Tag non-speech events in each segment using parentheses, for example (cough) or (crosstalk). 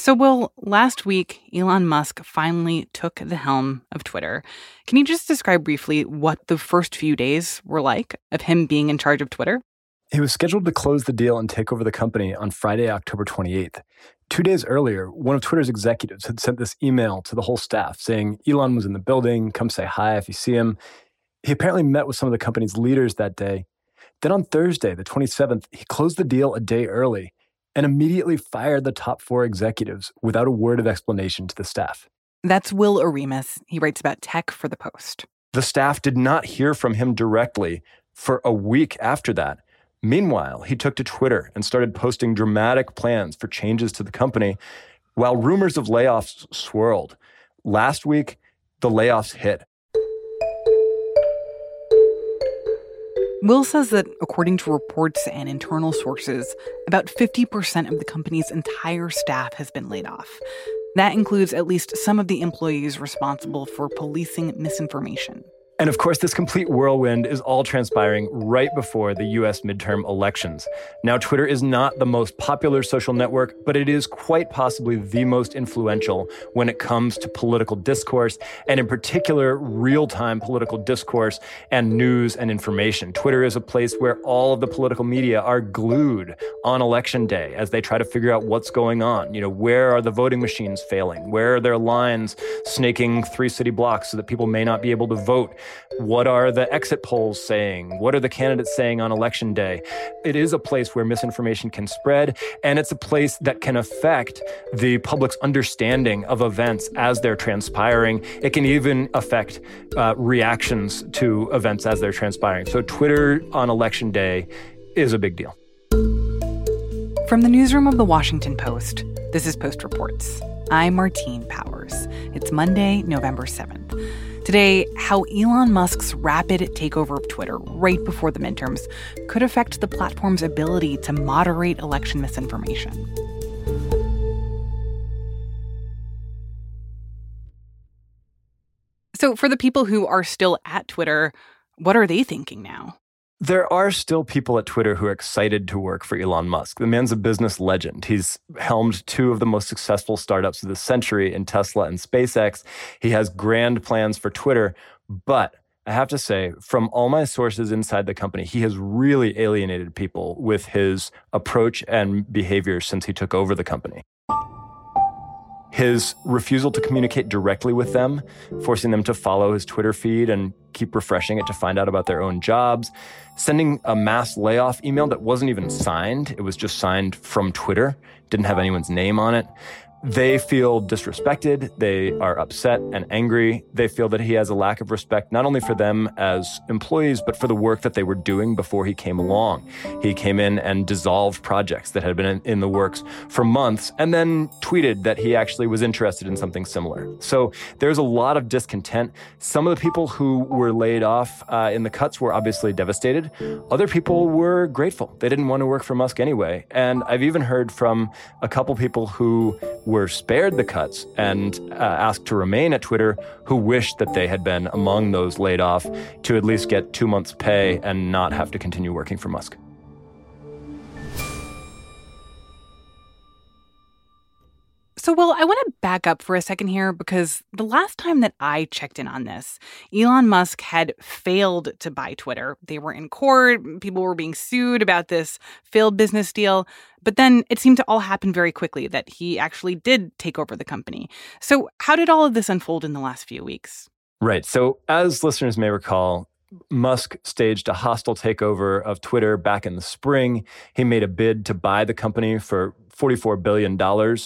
So, Will, last week, Elon Musk finally took the helm of Twitter. Can you just describe briefly what the first few days were like of him being in charge of Twitter? He was scheduled to close the deal and take over the company on Friday, October 28th. Two days earlier, one of Twitter's executives had sent this email to the whole staff saying Elon was in the building, come say hi if you see him. He apparently met with some of the company's leaders that day. Then on Thursday, the 27th, he closed the deal a day early and immediately fired the top four executives without a word of explanation to the staff. That's Will Oremus. He writes about tech for The Post. The staff did not hear from him directly for a week after that. Meanwhile, he took to Twitter and started posting dramatic plans for changes to the company while rumors of layoffs swirled. Last week, the layoffs hit. Will says that according to reports and internal sources, about 50% of the company's entire staff has been laid off. That includes at least some of the employees responsible for policing misinformation. And of course, this complete whirlwind is all transpiring right before the US midterm elections. Now, Twitter is not the most popular social network, but it is quite possibly the most influential when it comes to political discourse, and in particular, real time political discourse and news and information. Twitter is a place where all of the political media are glued on election day as they try to figure out what's going on. You know, where are the voting machines failing? Where are there lines snaking three city blocks so that people may not be able to vote? What are the exit polls saying? What are the candidates saying on election day? It is a place where misinformation can spread, and it's a place that can affect the public's understanding of events as they're transpiring. It can even affect uh, reactions to events as they're transpiring. So, Twitter on election day is a big deal. From the newsroom of The Washington Post, this is Post Reports. I'm Martine Powers. It's Monday, November 7th. Today, how Elon Musk's rapid takeover of Twitter right before the midterms could affect the platform's ability to moderate election misinformation. So, for the people who are still at Twitter, what are they thinking now? There are still people at Twitter who are excited to work for Elon Musk. The man's a business legend. He's helmed two of the most successful startups of the century in Tesla and SpaceX. He has grand plans for Twitter, but I have to say, from all my sources inside the company, he has really alienated people with his approach and behavior since he took over the company. His refusal to communicate directly with them, forcing them to follow his Twitter feed and keep refreshing it to find out about their own jobs, sending a mass layoff email that wasn't even signed, it was just signed from Twitter, didn't have anyone's name on it, they feel disrespected. They are upset and angry. They feel that he has a lack of respect, not only for them as employees, but for the work that they were doing before he came along. He came in and dissolved projects that had been in the works for months and then tweeted that he actually was interested in something similar. So there's a lot of discontent. Some of the people who were laid off uh, in the cuts were obviously devastated. Other people were grateful. They didn't want to work for Musk anyway. And I've even heard from a couple people who were spared the cuts and uh, asked to remain at Twitter who wished that they had been among those laid off to at least get two months' pay and not have to continue working for Musk. So, well, I want to back up for a second here because the last time that I checked in on this, Elon Musk had failed to buy Twitter. They were in court, people were being sued about this failed business deal. But then it seemed to all happen very quickly that he actually did take over the company. So, how did all of this unfold in the last few weeks? Right. So, as listeners may recall, Musk staged a hostile takeover of Twitter back in the spring. He made a bid to buy the company for $44 billion,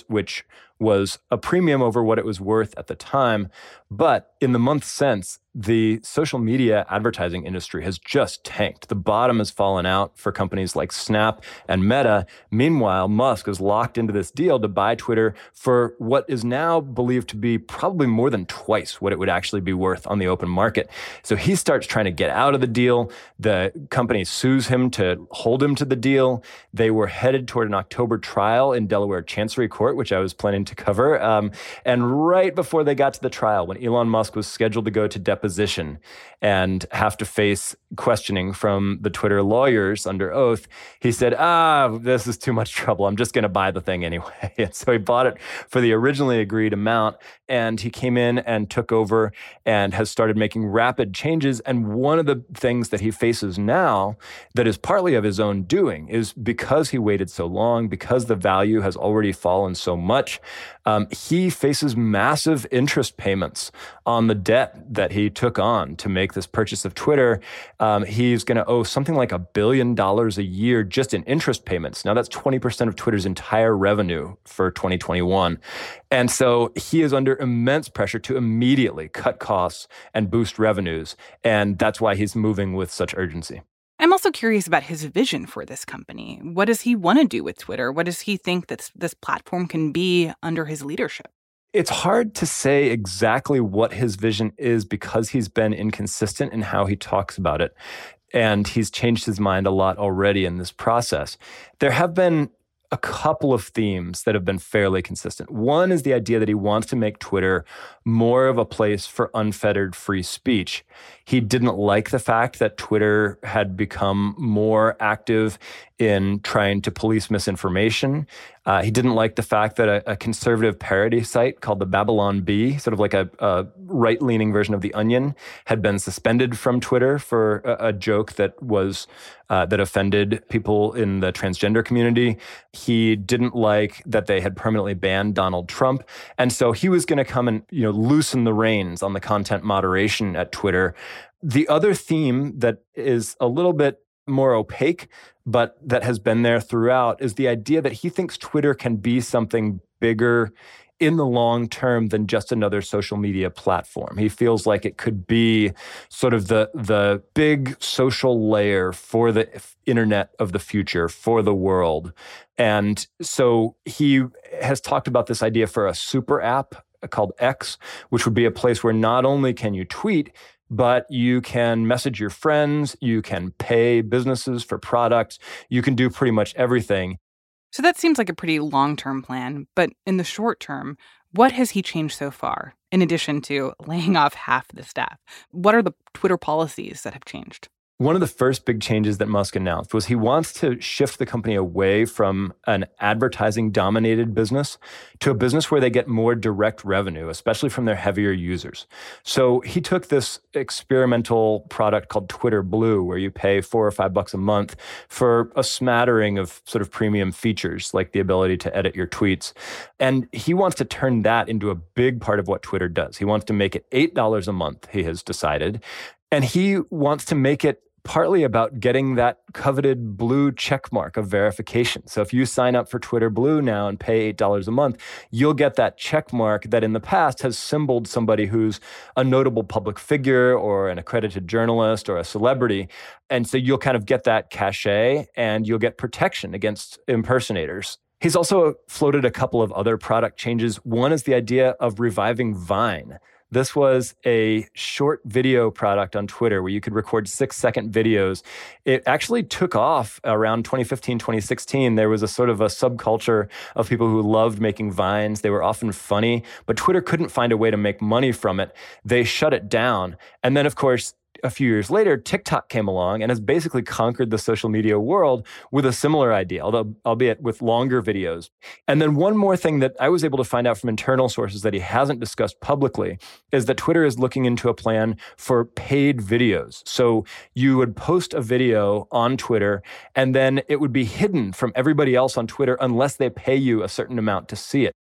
which was a premium over what it was worth at the time. But in the months since, the social media advertising industry has just tanked. The bottom has fallen out for companies like Snap and Meta. Meanwhile, Musk is locked into this deal to buy Twitter for what is now believed to be probably more than twice what it would actually be worth on the open market. So he starts trying to get out of the deal. The company sues him to hold him to the deal. They were headed toward an October trial trial in Delaware Chancery Court, which I was planning to cover. Um, and right before they got to the trial, when Elon Musk was scheduled to go to deposition and have to face questioning from the Twitter lawyers under oath, he said, Ah, this is too much trouble. I'm just going to buy the thing anyway. (laughs) and so he bought it for the originally agreed amount. And he came in and took over and has started making rapid changes. And one of the things that he faces now that is partly of his own doing is because he waited so long, because the value has already fallen so much, um, he faces massive interest payments on the debt that he took on to make this purchase of Twitter. Um, he's going to owe something like a billion dollars a year just in interest payments. Now, that's 20% of Twitter's entire revenue for 2021. And so he is under immense pressure to immediately cut costs and boost revenues. And that's why he's moving with such urgency. I'm also curious about his vision for this company. What does he want to do with Twitter? What does he think that this platform can be under his leadership? It's hard to say exactly what his vision is because he's been inconsistent in how he talks about it. And he's changed his mind a lot already in this process. There have been a couple of themes that have been fairly consistent. One is the idea that he wants to make Twitter more of a place for unfettered free speech. He didn't like the fact that Twitter had become more active in trying to police misinformation. Uh, he didn't like the fact that a, a, conservative parody site called the Babylon Bee, sort of like a, a right leaning version of The Onion, had been suspended from Twitter for a, a joke that was. Uh, that offended people in the transgender community. He didn't like that they had permanently banned Donald Trump, and so he was going to come and you know loosen the reins on the content moderation at Twitter. The other theme that is a little bit more opaque, but that has been there throughout is the idea that he thinks Twitter can be something bigger in the long term than just another social media platform. He feels like it could be sort of the the big social layer for the internet of the future for the world. And so he has talked about this idea for a super app uh, called X, which would be a place where not only can you tweet, but you can message your friends, you can pay businesses for products, you can do pretty much everything. So that seems like a pretty long term plan. But in the short term, what has he changed so far, in addition to (laughs) laying off half the staff? What are the Twitter policies that have changed? One of the first big changes that Musk announced was he wants to shift the company away from an advertising dominated business to a business where they get more direct revenue, especially from their heavier users. So he took this experimental product called Twitter Blue, where you pay four or five bucks a month for a smattering of sort of premium features, like the ability to edit your tweets. And he wants to turn that into a big part of what Twitter does. He wants to make it $8 a month, he has decided. And he wants to make it partly about getting that coveted blue check mark of verification. So if you sign up for Twitter Blue now and pay $8 a month, you'll get that check mark that in the past has symboled somebody who's a notable public figure or an accredited journalist or a celebrity. And so you'll kind of get that cachet and you'll get protection against impersonators. He's also floated a couple of other product changes. One is the idea of reviving Vine. This was a short video product on Twitter where you could record six second videos. It actually took off around 2015, 2016. There was a sort of a subculture of people who loved making vines. They were often funny, but Twitter couldn't find a way to make money from it. They shut it down. And then, of course, a few years later, TikTok came along and has basically conquered the social media world with a similar idea, although albeit with longer videos. And then one more thing that I was able to find out from internal sources that he hasn't discussed publicly is that Twitter is looking into a plan for paid videos. So you would post a video on Twitter and then it would be hidden from everybody else on Twitter unless they pay you a certain amount to see it.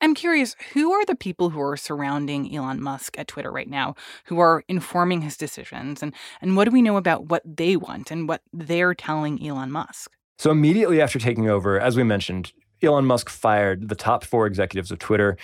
I'm curious, who are the people who are surrounding Elon Musk at Twitter right now, who are informing his decisions? And, and what do we know about what they want and what they're telling Elon Musk? So, immediately after taking over, as we mentioned, Elon Musk fired the top four executives of Twitter.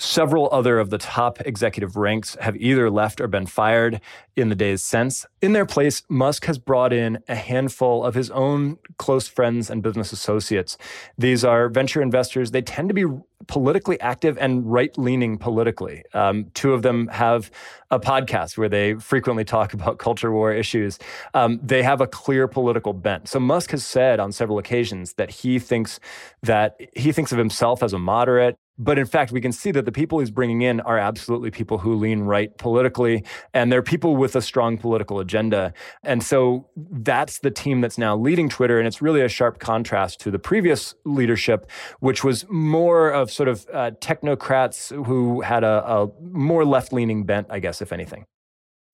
Several other of the top executive ranks have either left or been fired in the days since. In their place, Musk has brought in a handful of his own close friends and business associates. These are venture investors. They tend to be politically active and right leaning politically. Um, two of them have a podcast where they frequently talk (laughs) about culture war issues. Um, they have a clear political bent. So Musk has said on several occasions that he thinks that he thinks of himself as a moderate. But in fact, we can see that the people he's bringing in are absolutely people who lean right politically, and they're people with a strong political agenda. And so that's the team that's now leading Twitter. And it's really a sharp contrast to the previous leadership, which was more of sort of uh, technocrats who had a, a more left leaning bent, I guess, if anything.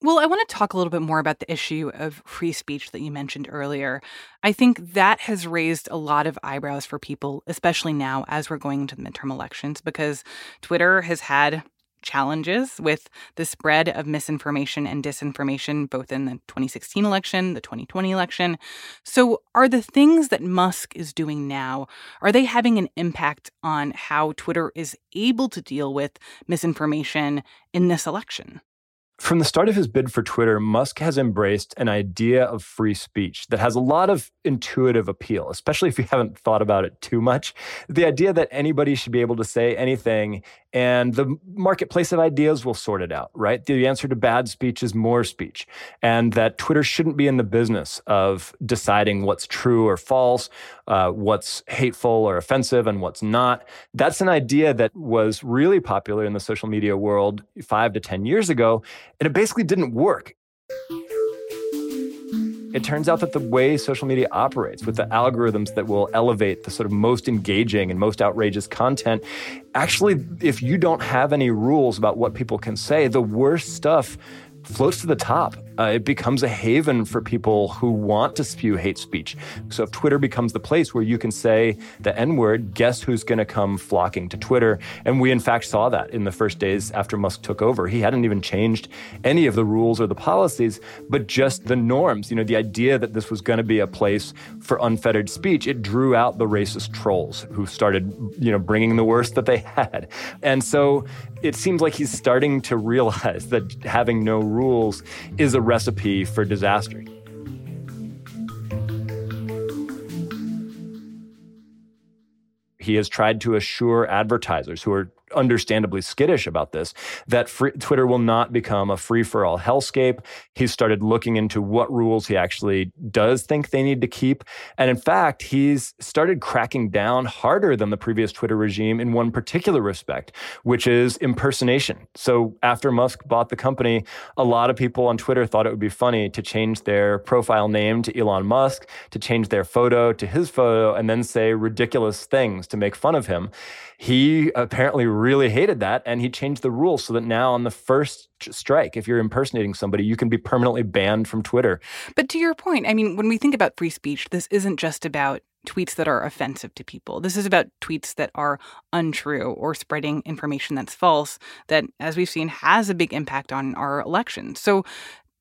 Well, I want to talk a little bit more about the issue of free speech that you mentioned earlier. I think that has raised a lot of eyebrows for people, especially now as we're going into the midterm elections, because Twitter has had challenges with the spread of misinformation and disinformation, both in the 2016 election, the 2020 election. So, are the things that Musk is doing now, are they having an impact on how Twitter is able to deal with misinformation in this election? From the start of his bid for Twitter, Musk has embraced an idea of free speech that has a lot of intuitive appeal, especially if you (laughs) haven't thought about it too much. The idea that anybody should be able to say anything and the marketplace of ideas will sort it out, right? The answer to bad speech is more speech, and that Twitter shouldn't be in the business of deciding what's true or false, uh, what's hateful or offensive, and what's not. That's an idea that was really popular in the social media world five to 10 years ago, and it basically didn't work it turns out that the way social media operates with the algorithms that will elevate the sort of most engaging and most outrageous content, actually, if you don't have any rules about what people can say, the worst stuff floats to the top. Uh, it becomes a haven for people who want to spew hate speech. So if Twitter becomes the place where you can say the N word, guess who's going to come flocking to Twitter? And we, in fact, saw that in the first days after Musk took over. He hadn't even changed any of the rules or the policies, but just the norms. You know, the idea that this was going to be a place for unfettered speech, it drew out the racist trolls who started, you know, bringing the worst that they had. And so it seems like he's starting to realize that having no rules is a recipe for disaster. He has tried to assure advertisers who are understandably skittish about this, that free, Twitter will not become a free for all hellscape. He's started looking into what rules he actually does think they need to keep. And in fact, he's started cracking down harder than the previous Twitter regime in one particular respect, which is impersonation. So after Musk bought the company, a lot of people on Twitter thought it would be funny to change their profile name to Elon Musk, to change their photo to his photo, and then say ridiculous things to make fun of him. He apparently really hated that and he changed the rules so that now on the first strike, if you're impersonating somebody, you can be permanently banned from Twitter. But to your point, I mean, when we think about free speech, this isn't just about tweets that are offensive to people. This is about tweets that are untrue or spreading information that's false that, as we've seen, has a big impact on our elections. So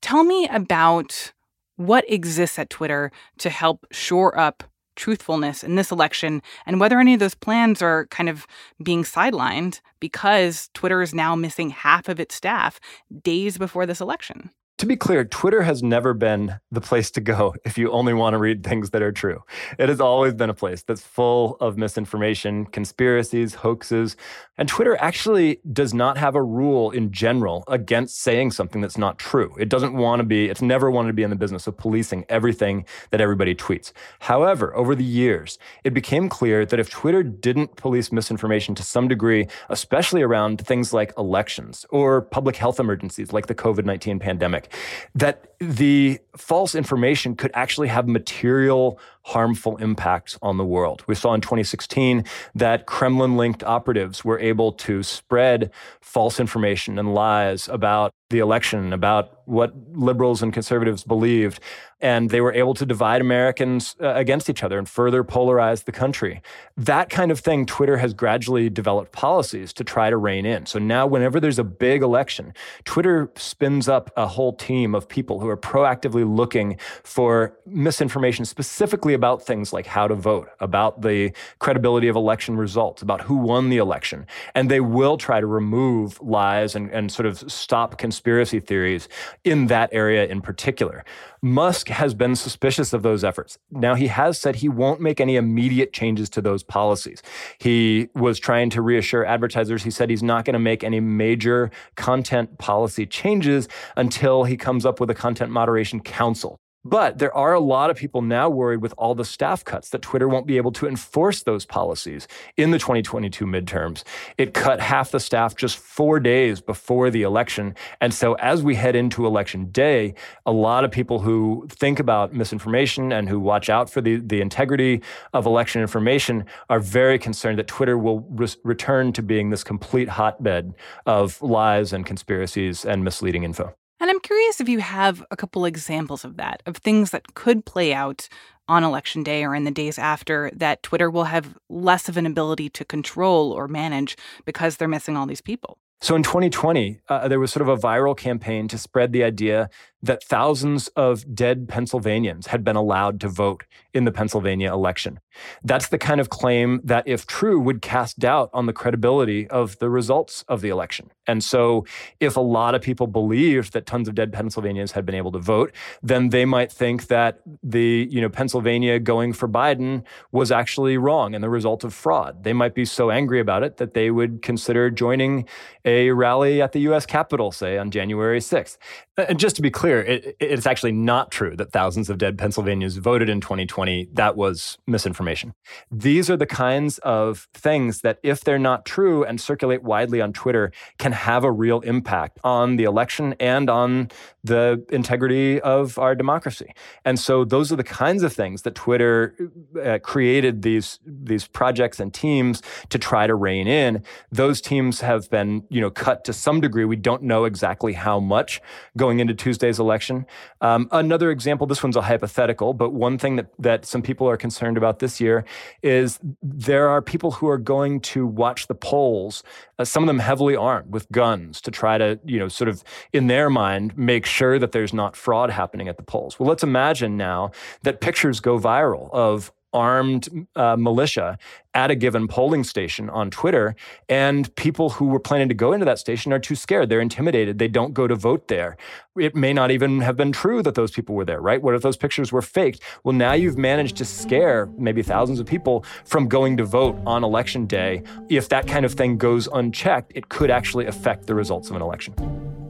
tell me about what exists at Twitter to help shore up truthfulness in this election and whether any of those plans are kind of being sidelined because Twitter is now missing half of its staff days before this election. To be clear, Twitter has never been the place to go (laughs) if you only want to read things that are true. It has always been a place that's full of misinformation, conspiracies, hoaxes. And Twitter actually does not have a rule in general against saying something that's not true. It doesn't want to be, it's never wanted to be in the business of policing everything that everybody tweets. However, over the years, it became clear that if Twitter didn't police misinformation to some degree, especially around things like elections or public health emergencies like the COVID 19 pandemic, that the false information could actually have material harmful impacts on the world. We saw in 2016 that Kremlin linked operatives were able to spread false information and lies about the election, about what liberals and conservatives believed. And they were able to divide Americans uh, against each other and further polarize the country. That kind of thing, Twitter has gradually developed policies to try to rein in. So now, whenever there's a big election, Twitter spins up a whole team of people who are proactively looking for misinformation, specifically about things like how to vote, about the credibility of election results, about who won the election. And they will try to remove lies and, and sort of stop conspiracy theories in that area in particular. Musk has been suspicious of those efforts. Now, he has said he won't make any immediate changes to those policies. He was trying to reassure advertisers. He said he's not going to make any major content policy changes until he comes up with a content moderation council. But there are a lot of people now worried with all the staff cuts that Twitter won't be able to enforce those policies in the 2022 midterms. It cut half the staff just four days before the election. And so as we head into election day, a lot of people who think about misinformation and who watch out for the, the integrity of election information are very concerned that Twitter will re- return to being this complete hotbed of lies and conspiracies and misleading info. And I'm curious if you have a couple examples of that, of things that could play out on election day or in the days after that Twitter will have less of an ability to control or manage because they're missing all these people. So in 2020, uh, there was sort of a viral campaign to spread the idea that thousands of dead Pennsylvanians had been allowed to vote in the Pennsylvania election. That's the kind of claim that, if true, would cast doubt on the credibility of the results of the election. And so, if a lot of people believed that tons of dead Pennsylvanians had been able to vote, then they might think that the, you know, Pennsylvania going for Biden was actually wrong and the result of fraud. They might be so angry about it that they would consider joining a rally at the US Capitol, say, on January 6th. And just to be clear, it, it's actually not true that thousands of dead Pennsylvanians voted in 2020. That was misinformation. These are the kinds of things that, if they're not true and circulate widely on Twitter, can have a real impact on the election and on the integrity of our democracy. And so, those are the kinds of things that Twitter uh, created these these projects and teams to try to rein in. Those teams have been, you know, cut to some degree. We don't know exactly how much going into Tuesday's election. Um, another example, this one's a hypothetical, but one thing that, that some people are concerned about this year is there are people who are going to watch the polls, uh, some of them heavily armed with guns to try to, you know, sort of in their mind, make sure that there's not fraud happening at the polls. Well, let's imagine now that pictures go viral of armed uh, militia at a given polling station on Twitter. And people who were planning to go into that station are too scared. They're intimidated. They don't go to vote there. It may not even have been true that those people were there, right? What if those pictures were faked? Well, now you've managed to scare maybe thousands of people from going to vote on election day. If that kind of thing goes unchecked, it could actually affect the results of an election.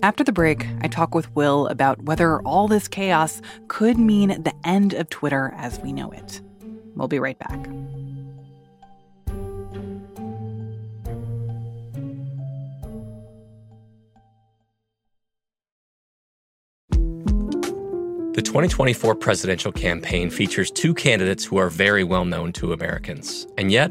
After the break, I talk with Will about whether all this chaos could mean the end of Twitter as we know it. We'll be right back. The 2024 presidential campaign features two candidates who are very well known to Americans. And yet,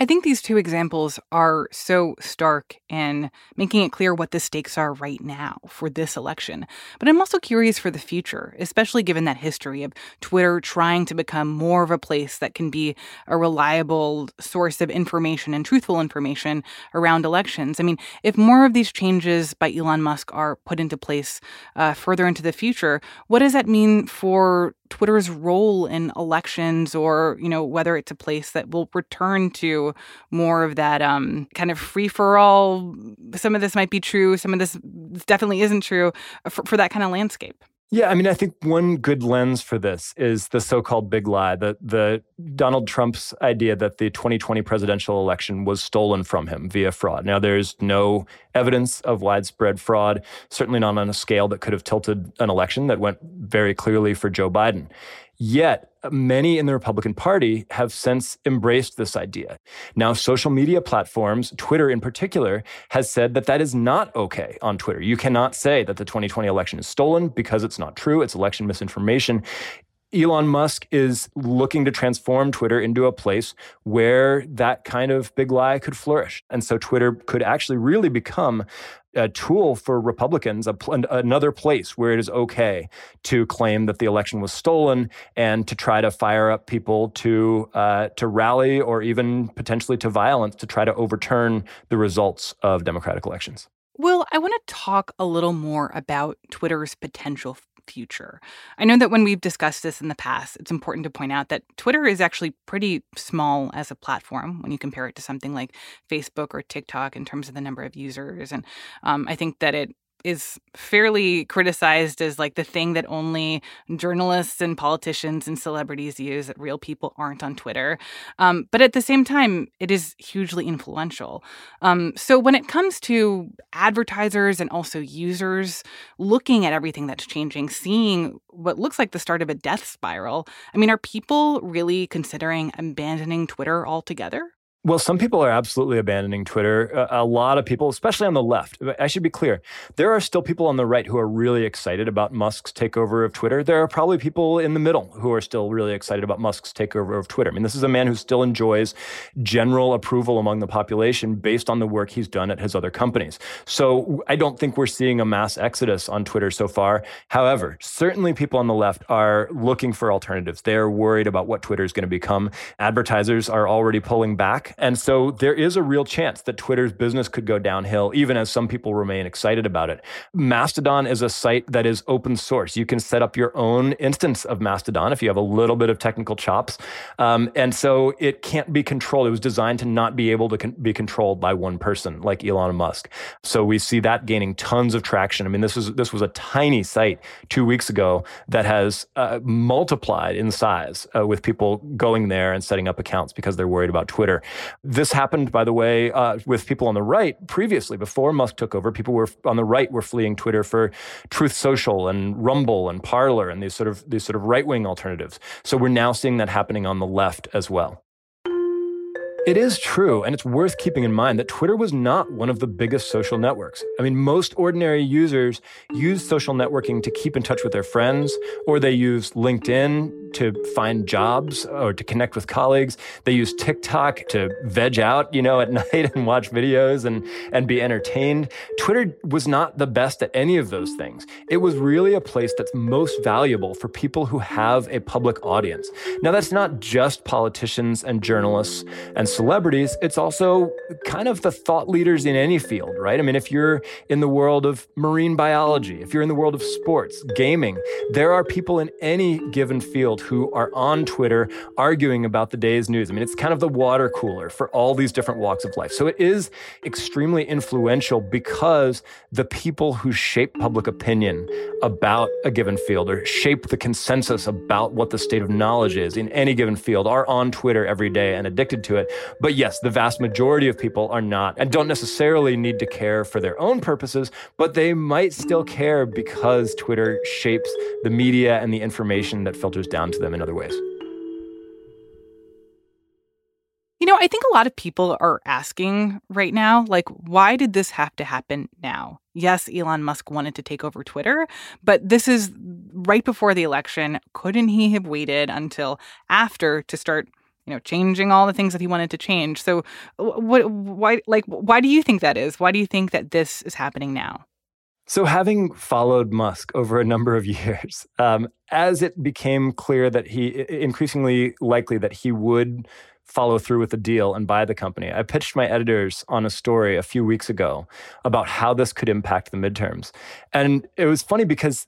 I think these two examples are so stark in making it clear what the stakes are right now for this election. But I'm also curious for the future, especially given that history of Twitter trying to become more of a place that can be a reliable source of information and truthful information around elections. I mean, if more of these changes by Elon Musk are put into place uh, further into the future, what does that mean for Twitter's role in elections or, you know, whether it's a place that will return to more of that um, kind of free for all. Some of this might be true, some of this definitely isn't true uh, for, for that kind of landscape. Yeah, I mean, I think one good lens for this is the so-called big lie, the the Donald Trump's idea that the 2020 presidential election was stolen from him via fraud. Now, there's no evidence of widespread fraud, certainly not on a scale that could have tilted an election that went very clearly for Joe Biden. Yet, many in the Republican Party have since embraced this idea. Now, social media platforms, Twitter in particular, has said that that is not okay on Twitter. You cannot say that the 2020 election is stolen because it's not true. It's election misinformation Elon Musk is looking to transform Twitter into a place where that kind of big lie could flourish. And so Twitter could actually really become a tool for Republicans, a, another place where it is okay to claim that the election was stolen and to try to fire up people to uh, to rally or even potentially to violence to try to overturn the results of democratic elections. Will, I want to talk a little more about Twitter's potential future. I know that when we've discussed this in the past, it's important to point out that Twitter is actually pretty small as a platform when you compare it to something like Facebook or TikTok in terms of the number of users. And um, I think that it is fairly criticized as like the thing that only journalists and politicians and celebrities use that real people aren't on Twitter. Um, but at the same time, it is hugely influential. Um, so when it comes to advertisers and also users looking at everything that's changing, seeing what looks like the start of a death spiral, I mean, are people really considering abandoning Twitter altogether? Well, some people are absolutely abandoning Twitter. A, lot of people, especially on the left, I should be clear, there are still people on the right who are really excited about Musk's takeover of Twitter. There are probably people in the middle who are still really excited about Musk's takeover of Twitter. I mean, this is a man who still enjoys general approval among the population based on the work he's done at his other companies. So I don't think we're seeing a mass exodus on Twitter so far. However, certainly people on the left are looking for alternatives. They are worried about what Twitter is going to become. Advertisers are already pulling back and so there is a real chance that Twitter's business could go downhill, even as some people remain excited about it. Mastodon is a site that is open source. You can set up your own instance of Mastodon if you have a little bit of technical chops. Um, and so it can't be controlled. It was designed to not be able to con- be controlled by one person like Elon Musk. So we see that gaining tons of traction. I mean, this was this was a tiny site two weeks ago that has uh, multiplied in size uh, with people going there and setting up accounts because they're worried about Twitter. This happened, by the way, uh, with people on the right previously. Before Musk took over, people were on the right were fleeing Twitter for Truth Social and Rumble and Parler and these sort of these sort of right wing alternatives. So we're now seeing that happening on the left as well. It is true, and it's worth keeping in mind that Twitter was not one of the biggest social networks. I mean, most ordinary users use social networking to keep in touch with their friends, or they use LinkedIn to find jobs or to connect with colleagues. They use TikTok to veg out, you know, at (laughs) night and watch videos and, and be entertained. Twitter was not the best at any of those things. It was really a place that's most valuable for people who have a public audience. Now, that's not just politicians and journalists and celebrities, it's also kind of the thought leaders in any field, right? I mean, if you're in the world of marine biology, if you're in the world of sports, gaming, there are people in any given field who are on Twitter arguing about the day's news. I mean, it's kind of the water cooler for all these different walks of life. So it is extremely influential because the people who shape public opinion about a given field or shape the consensus about what the state of knowledge is in any given field are on Twitter every day and addicted to it. But yes, the vast majority of people are not and don't necessarily need to care for their own purposes, but they might still care because Twitter shapes the media and the information that filters down to them in other ways. You know, I think a lot of people are asking right now, like, why did this have to happen now? Yes, Elon Musk wanted to take over Twitter, but this is right before the election. Couldn't he have waited until after to start you know, changing all the things that he wanted to change. So, what, why, like, why do you think that is? Why do you think that this is happening now? So, having followed Musk over a number of (laughs) years, um, as it became clear that he, increasingly likely that he would follow through with the deal and buy the company, I pitched my editors on a story a few weeks ago about how this could impact the midterms. And it was funny because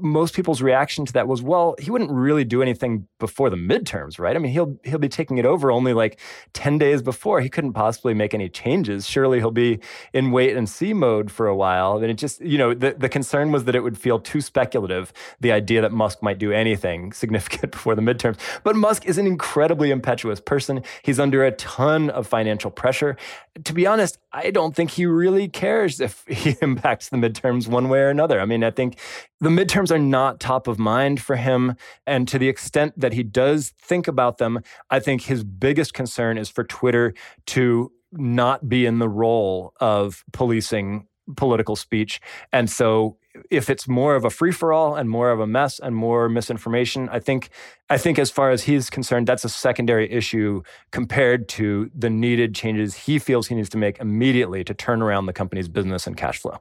most people's reaction to that was, well, he wouldn't really do anything before the midterms, right? I mean, he'll he'll be taking it over only like 10 days before. He couldn't possibly make any changes. Surely he'll be in wait and see mode for a while. And it just, you know, the, the concern was that it would feel too speculative, the idea that Musk might do anything (laughs) significant before the midterms. But Musk is an incredibly impetuous person. He's under a ton of financial pressure. To be honest, I don't think he really cares if (laughs) he impacts the midterms one way or another. I mean, I think the midterms are not top of mind for him. And to the extent that he does think about them, I think his biggest concern is for Twitter to not be in the role of policing political speech. And so if it's more of a free for all and more of a mess and more misinformation, I think I think as far as he's concerned, that's a secondary issue compared to the needed changes he feels he needs to make immediately to turn around the company's business and cash flow.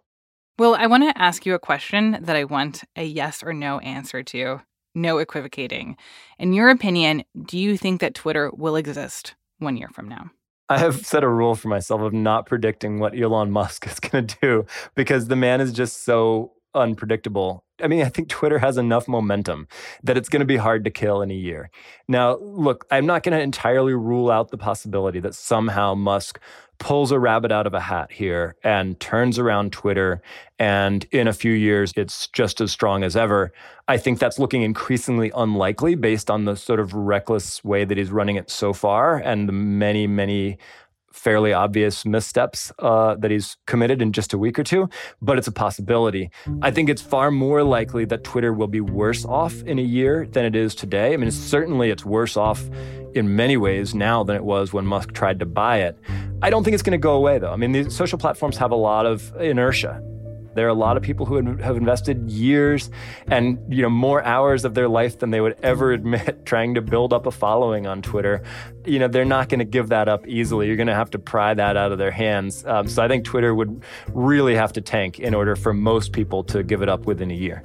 Well, I want to ask you a question that I want a yes or no answer to. No equivocating. In your opinion, do you think that Twitter will exist one year from now? I have set a rule for myself of not predicting what Elon Musk is going to do because the man is just so unpredictable. I mean, I think Twitter has enough momentum that it's going to be hard to kill in a year. Now, look, I'm not going to entirely rule out the possibility that somehow Musk pulls a rabbit out of a hat here and turns around Twitter. And in a few years, it's just as strong as ever. I think that's looking increasingly unlikely based on the sort of reckless way that he's running it so far and the many, many fairly obvious missteps uh, that he's committed in just a week or two, but it's a possibility. I think it's far more likely that Twitter will be worse off in a year than it is today. I mean, certainly it's worse off in many ways now than it was when Musk tried to buy it. I don't think it's going to go away, though. I mean, these social platforms have a lot of inertia. There are a lot of people who have invested years and you know more hours of their life than they would ever admit (laughs) trying to build up a following on Twitter. You know they're not going to give that up easily. You're going to have to pry that out of their hands. Um, so I think Twitter would really have to tank in order for most people to give it up within a year.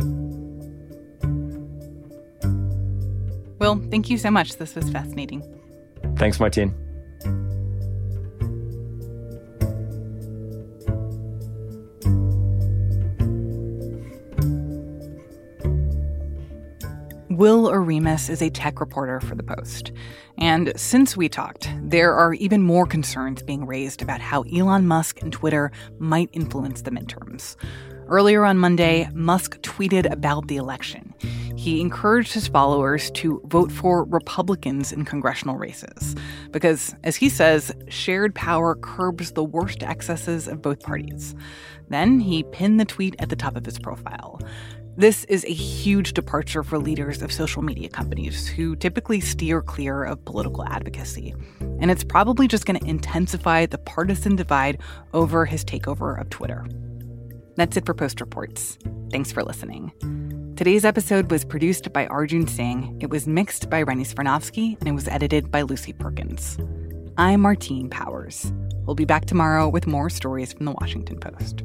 Will, thank you so much. This was fascinating. Thanks, Martine. Will Oremus is a tech reporter for The Post. And since we talked, there are even more concerns being raised about how Elon Musk and Twitter might influence the midterms. Earlier on Monday, Musk tweeted about the election. He encouraged his followers to vote for Republicans in congressional races because, as he says, shared power curbs the worst excesses of both parties. Then he pinned the tweet at the top of his profile. This is a huge departure for leaders of social media companies who typically steer clear of political advocacy. And it's probably just going to intensify the partisan divide over his takeover of Twitter. That's it for Post Reports. Thanks for listening. Today's episode was produced by Arjun Singh, it was mixed by Rennie Svirnovskiy, and it was edited by Lucy Perkins. I'm Martine Powers. We'll be back tomorrow with more stories from the Washington Post.